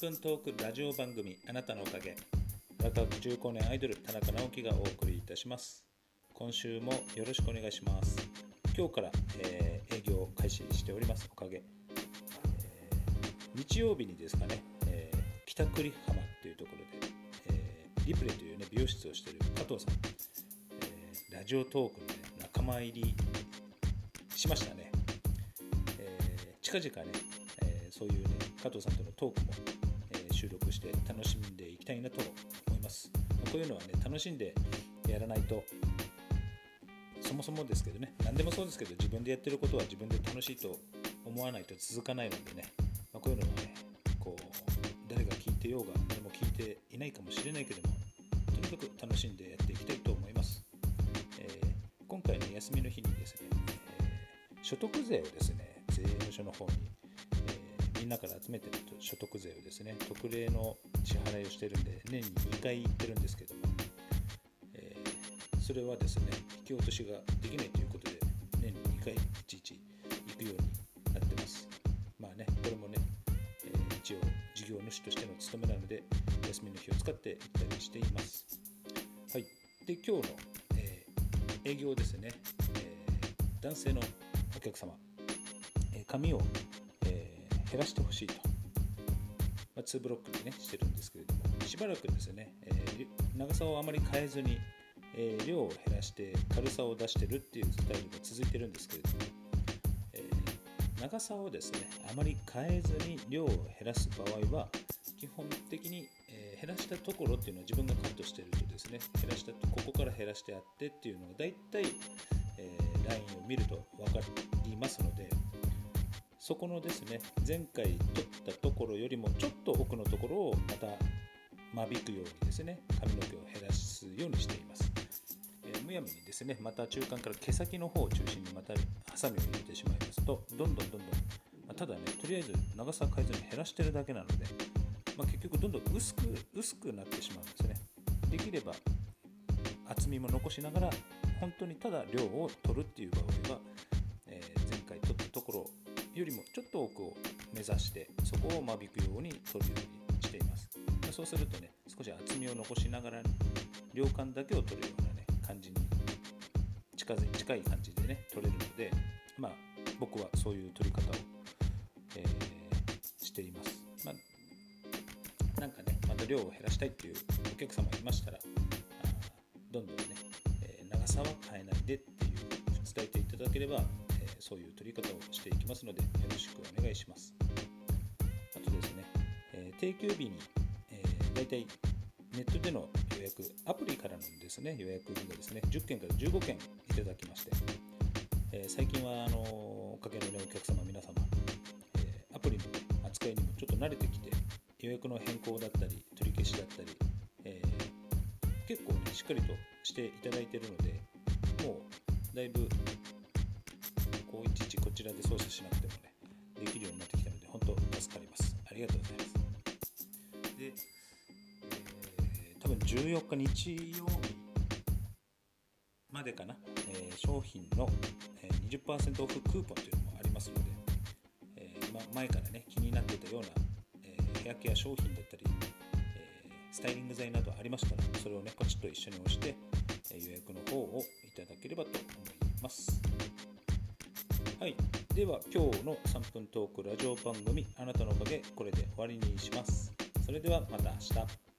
分トークラジオ番組あなたのおかげ荒川区中高年アイドル田中直樹がお送りいたします今週もよろしくお願いします今日から、えー営業を開始しておりますおかげ、えー日曜日にですかね、えー北栗浜っていうところで、えリプレというね美容室をしている加藤さん、えラジオトークの、ね、仲間入りしましたね、え近々ね、えそういうね加藤さんとのトークも、収録して楽しんでいきたいなと思います。こういうのはね楽しんでやらないとそもそもですけどね何でもそうですけど自分でやってることは自分で楽しいと思わないと続かないのでね、ま、こういうのはねこう誰が聞いてようが誰も聞いていないかもしれないけどもとにかく楽しんでやっていきたいと思います、えー今回の休みの日にですね、えー所得税をですね税務署の方に、みんなから集めてる所得税をですね。特例の支払いをしてるんで年に2回行ってるんですけども、えーそれはですね引き落としができないということで年に2回いちいち行くようになってます。まあねこれもね、えー一応事業主としての務めなので休みの日を使って行ったりしています。はい。で今日の、えー営業ですね、え男性のお客様、え髪を、減らしてほしいと。まあ、2ブロックでねしてるんですけれども。しばらくですね、えー長さをあまり変えずに、えー量を減らして軽さを出してるっていうスタイルが続いてるんですけれども、えー長さをですねあまり変えずに量を減らす場合は基本的に、え減らしたところっていうのは自分がカットしてるとですね。減らしたとここから減らしてあってっていうのが大体、えーラインを見ると分かりますので。そこのですね前回取ったところよりもちょっと奥のところをまた間引くようにですね髪の毛を減らすようにしています、えーむやみにですねまた中間から毛先の方を中心にまたハサミを入れてしまいますとどんどんどんどん、まあただねとりあえず長さ変えずに減らしてるだけなので、まあ、結局どんどん薄く薄くなってしまうんですね。できれば厚みも残しながら本当にただ量を取るっていう場合は、よりもちょっと奥を目指してそこを間引くように取るようにしています。そうするとね少し厚みを残しながら量感だけを取るようなね感じに近づい近い感じでね取れるのでまあ僕はそういう取り方を、えーしています、まあなんかね、また量を減らしたいっていうお客様がいましたら、どんどんね、え長さは変えないでっていう伝えていただければ、えそういう取り方をしていきますので、よろしくお願いします。あとですね、え定休日に、えー、大体ネットでの予約、アプリからのですね、予約がですね、10件から15件いただきまして、え最近はあのおかげの、ね、お客様皆様、えーアプリの、扱いにもちょっと慣れてきて予約の変更だったり取り消しだったり、え結構、ね、しっかりとしていただいているのでもうだいぶこういちいちこちらで操作しなくてもねできるようになってきたので本当助かりますありがとうございますで、えー多分14日日曜日までかな、えー商品の、えー20%オフクーポンというのもありますので、えーま、前からね気になってたような、えーヘアケア商品だったり、えスタイリング剤などありましたらそれをねポチッと一緒に押して、え予約の方をいただければと思いますはい。では今日の3分トークラジオ番組あなたのおかげこれで終わりにします。それではまた明日。